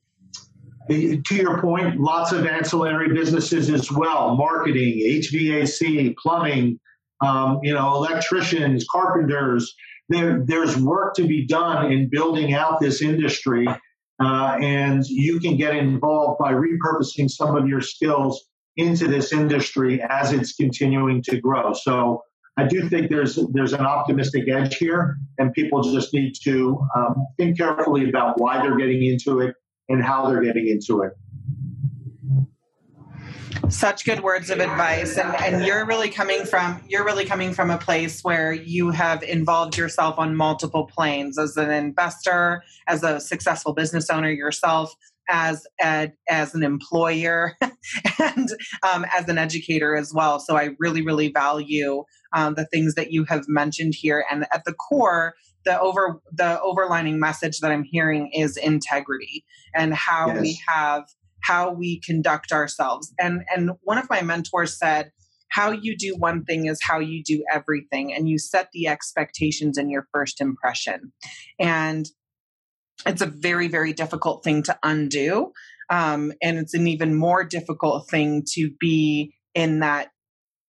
to your point, lots of ancillary businesses as well: marketing, HVAC, plumbing, um, you know, electricians, carpenters. There, there's work to be done in building out this industry, uh, and you can get involved by repurposing some of your skills into this industry as it's continuing to grow. So I do think there's there's an optimistic edge here, and people just need to um, think carefully about why they're getting into it and how they're getting into it. Such good words of advice, and, and you're really coming from you're really coming from a place where you have involved yourself on multiple planes as an investor, as a successful business owner yourself, as a, as an employer *laughs* and um, as an educator as well. So I really, really value um, the things that you have mentioned here. And at the core, the over the overlining message that I'm hearing is integrity and how yes. we have how we conduct ourselves. And and one of my mentors said, how you do one thing is how you do everything and you set the expectations in your first impression and it's a very very difficult thing to undo um, and it's an even more difficult thing to be in that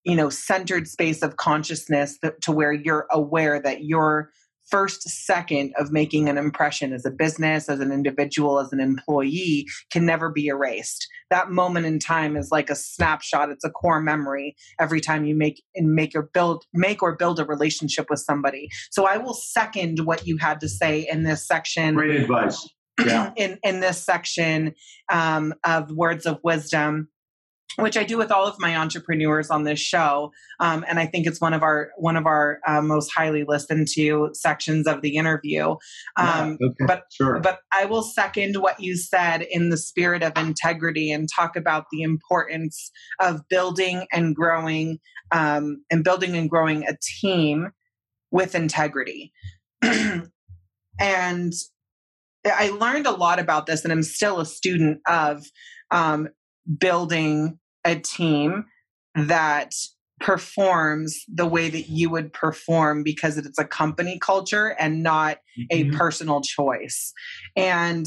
you know centered space of consciousness that, to where you're aware that you're first second of making an impression as a business, as an individual, as an employee can never be erased. That moment in time is like a snapshot. It's a core memory every time you make and make or build make or build a relationship with somebody. So I will second what you had to say in this section. Great advice. Yeah. *clears throat* in in this section um, of words of wisdom which I do with all of my entrepreneurs on this show, um, and I think it's one of our one of our uh, most highly listened to sections of the interview. Um, yeah, okay, but sure. but I will second what you said in the spirit of integrity and talk about the importance of building and growing um, and building and growing a team with integrity. *clears throat* and I learned a lot about this, and I'm still a student of um, building a team that performs the way that you would perform because it's a company culture and not mm-hmm. a personal choice. And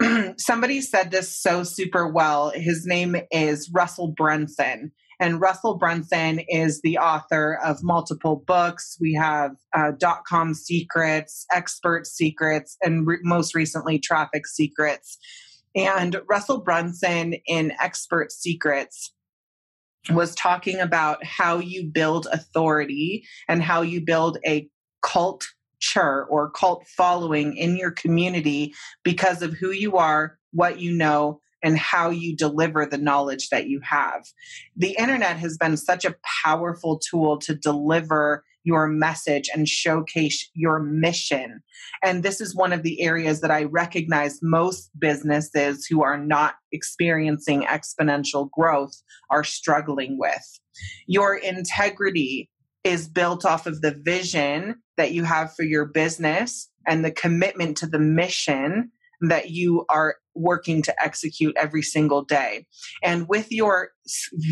*clears throat* somebody said this so super well. His name is Russell Brunson. And Russell Brunson is the author of multiple books. We have uh, Dot Com Secrets, Expert Secrets, and re- most recently, Traffic Secrets. And Russell Brunson in Expert Secrets was talking about how you build authority and how you build a culture or cult following in your community because of who you are, what you know, and how you deliver the knowledge that you have. The internet has been such a powerful tool to deliver your message and showcase your mission. And this is one of the areas that I recognize most businesses who are not experiencing exponential growth are struggling with. Your integrity is built off of the vision that you have for your business and the commitment to the mission that you are working to execute every single day. And with your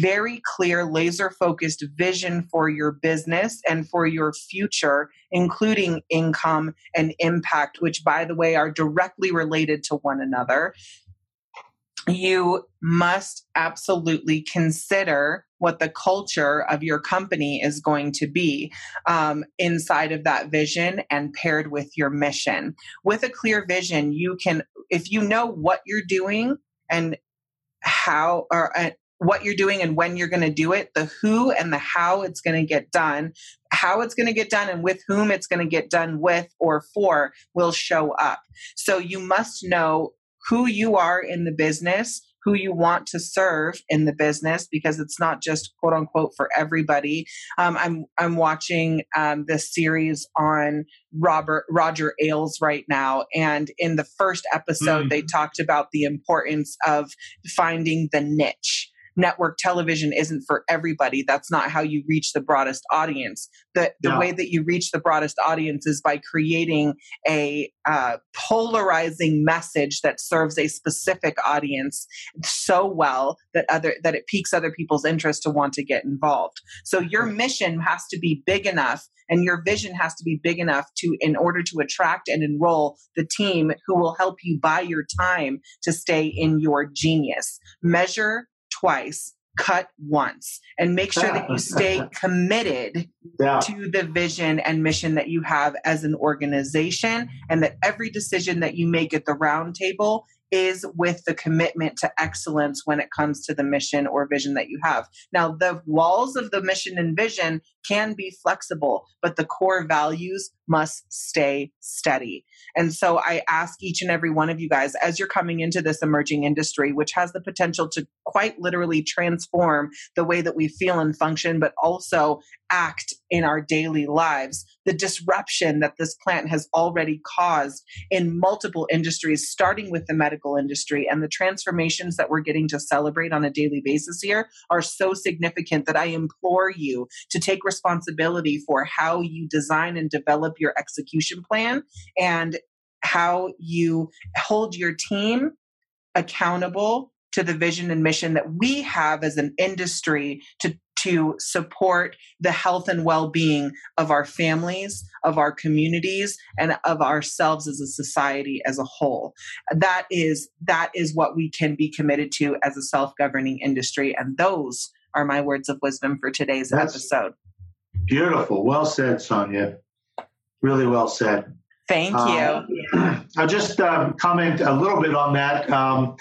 very clear, laser focused vision for your business and for your future, including income and impact, which, by the way, are directly related to one another, you must absolutely consider what the culture of your company is going to be um, inside of that vision and paired with your mission. With a clear vision, you can, if you know what you're doing and how, or uh, what you're doing and when you're going to do it, the who and the how it's going to get done, how it's going to get done, and with whom it's going to get done with or for will show up. So you must know who you are in the business who you want to serve in the business because it's not just quote unquote for everybody. Um, I'm I'm watching um, this series on Robert Roger Ailes right now, and in the first episode, mm. they talked about the importance of finding the niche network television isn't for everybody. That's not how you reach the broadest audience. The, the yeah. way that you reach the broadest audience is by creating a uh, polarizing message that serves a specific audience so well that other that it piques other people's interest to want to get involved. So your mission has to be big enough and your vision has to be big enough to in order to attract and enroll the team who will help you buy your time to stay in your genius measure twice, cut once, and make sure that you stay *laughs* committed yeah. to the vision and mission that you have as an organization, and that every decision that you make at the roundtable is with the commitment to excellence when it comes to the mission or vision that you have. Now, the walls of the mission and vision can be flexible, but the core values must stay steady. And so I ask each and every one of you guys, as you're coming into this emerging industry, which has the potential to quite literally transform the way that we feel and function, but also act in our daily lives, the disruption that this plant has already caused in multiple industries, starting with the medical industry, and the transformations that we're getting to celebrate on a daily basis here are so significant that I implore you to take responsibility for how you design and develop your execution plan and how you hold your team accountable to the vision and mission that we have as an industry to to support the health and well-being of our families of our communities and of ourselves as a society as a whole. That is that is what we can be committed to as a self-governing industry and those are my words of wisdom for today's That's episode. beautiful. Well said sonia really well said. Thank you. Um, *clears throat* i'll just um, comment a little bit on that. Um,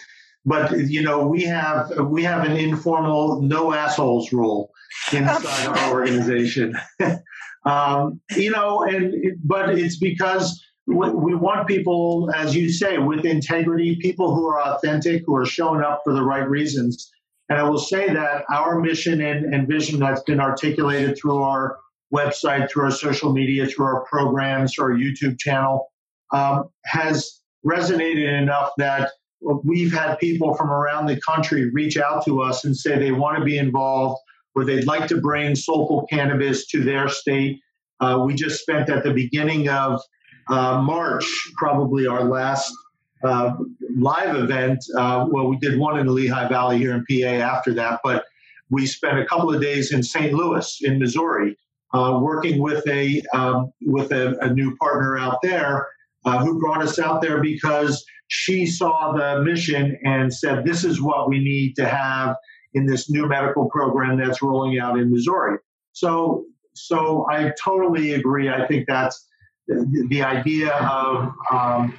but you know we have we have an informal no assholes rule inside our *laughs* organization. *laughs* Um, you know and but it's because we want people as you say with integrity people who are authentic who are showing up for the right reasons. And i will say that our mission and, and vision that's been articulated through our website through our social media through our programs through our youtube channel um, has resonated enough that we've had people from around the country reach out to us and say they want to be involved or they'd like to bring soulful cannabis to their state. Uh, we just spent at the beginning of uh, March, probably our last uh, live event. Uh, well, we did one in the Lehigh Valley here in PA after that, but we spent a couple of days in St. Louis, in Missouri, uh, working with a um, with a, a, new partner out there uh, who brought us out there because she saw the mission and said, This is what we need to have in this new medical program that's rolling out in Missouri. So, so I totally agree. I think that's the, the idea of um,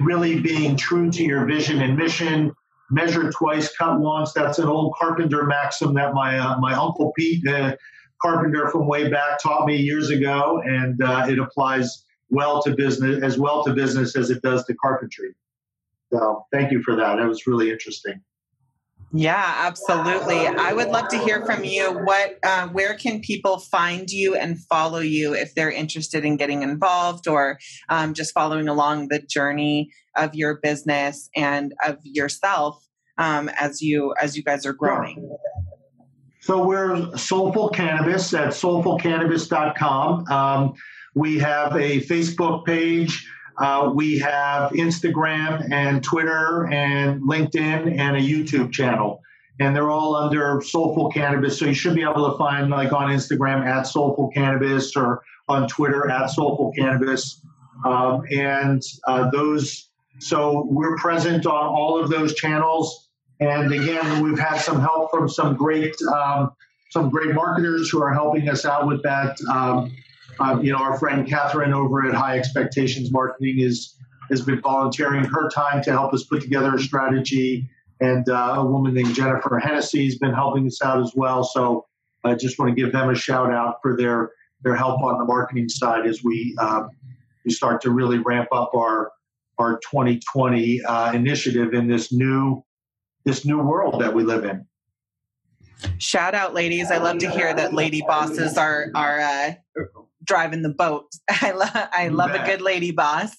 really being true to your vision and mission. Measure twice, cut once. That's an old carpenter maxim that my uh, my uncle Pete, uh, carpenter from way back, taught me years ago, and uh, it applies well to business as well to business as it does to carpentry. So thank you for that. That was really interesting. Yeah, absolutely. I would love to hear from you. What, uh, where can people find you and follow you if they're interested in getting involved or um, just following along the journey of your business and of yourself um, as you as you guys are growing? So we're Soulful Cannabis at soulfulcannabis.com. Um, we have a Facebook page. Uh, we have Instagram and Twitter and LinkedIn and a YouTube channel. And they're all under Soulful Cannabis. So you should be able to find, like on Instagram, at Soulful Cannabis or on Twitter, at Soulful Cannabis. Um, and uh, those, so we're present on all of those channels. And again, we've had some help from some great, um, some great marketers who are helping us out with that. Um, uh, you know, our friend Catherine over at High Expectations Marketing is has been volunteering her time to help us put together a strategy, and uh, a woman named Jennifer Hennessy has been helping us out as well. So I just want to give them a shout out for their their help on the marketing side as we um, we start to really ramp up our our 2020 uh, initiative in this new this new world that we live in. Shout out, ladies! I love to hear that lady bosses are are uh, driving the boat. *laughs* I love I love a good lady boss.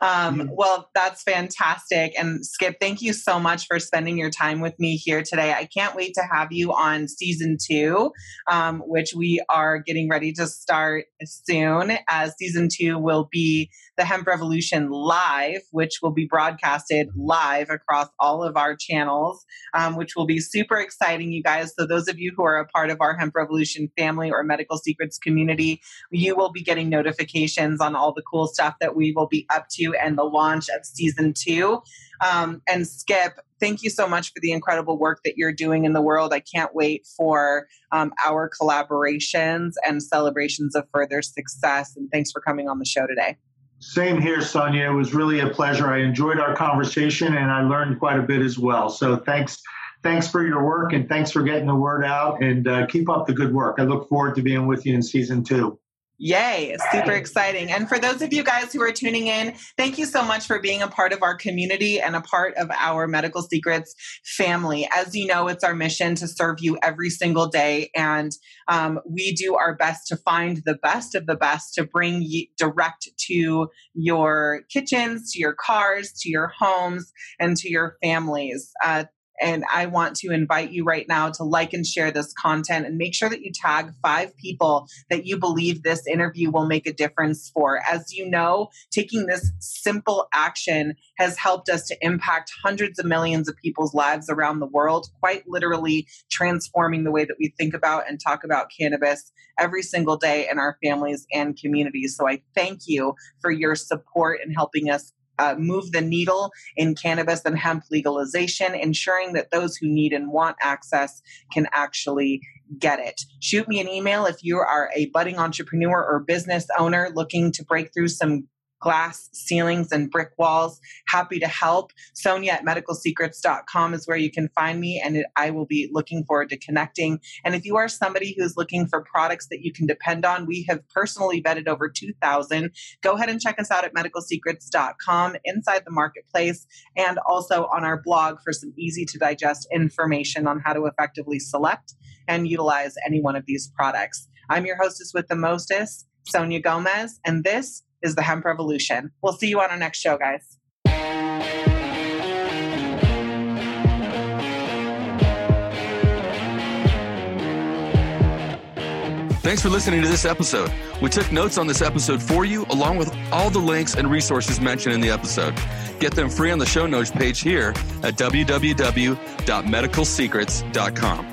Um. Well, that's fantastic. And Skip, thank you so much for spending your time with me here today. I can't wait to have you on season two, um, which we are getting ready to start soon. As season two will be the Hemp Revolution live, which will be broadcasted live across all of our channels, um, which will be super exciting, you guys. So those of you who are a part of our Hemp Revolution family or Medical Secrets community, you will be getting notifications on all the cool stuff that we will be up to and the launch of season two. Um, and Skip, thank you so much for the incredible work that you're doing in the world. I can't wait for um, our collaborations and celebrations of further success. And thanks for coming on the show today. Same here, Sonia. It was really a pleasure. I enjoyed our conversation and I learned quite a bit as well. So thanks thanks for your work and thanks for getting the word out and uh, keep up the good work. I look forward to being with you in season two. Yay, super exciting. And for those of you guys who are tuning in, thank you so much for being a part of our community and a part of our Medical Secrets family. As you know, it's our mission to serve you every single day. And um, we do our best to find the best of the best to bring you direct to your kitchens, to your cars, to your homes, and to your families. Uh, and I want to invite you right now to like and share this content and make sure that you tag five people that you believe this interview will make a difference for. As you know, taking this simple action has helped us to impact hundreds of millions of people's lives around the world, quite literally transforming the way that we think about and talk about cannabis every single day in our families and communities. So I thank you for your support in helping us uh, move the needle in cannabis and hemp legalization, ensuring that those who need and want access can actually get it. Shoot me an email if you are a budding entrepreneur or business owner looking to break through some glass ceilings and brick walls. Happy to help. Sonia at medicalsecrets.com is where you can find me, and I will be looking forward to connecting. And if you are somebody who's looking for products that you can depend on, we have personally vetted over 2,000. Go ahead and check us out at medicalsecrets.com inside the marketplace and also on our blog for some easy to digest information on how to effectively select and utilize any one of these products. I'm your hostess with the mostest, Sonia Gomez, and this is the hemp revolution. We'll see you on our next show, guys. Thanks for listening to this episode. We took notes on this episode for you, along with all the links and resources mentioned in the episode. Get them free on the show notes page here at www.medicalsecrets.com.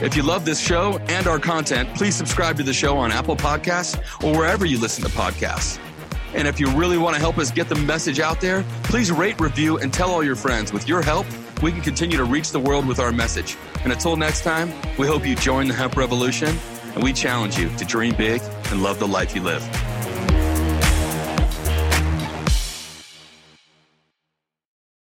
If you love this show and our content, please subscribe to the show on Apple Podcasts or wherever you listen to podcasts. And if you really want to help us get the message out there, please rate, review, and tell all your friends. With your help, we can continue to reach the world with our message. And until next time, we hope you join the hemp revolution and we challenge you to dream big and love the life you live.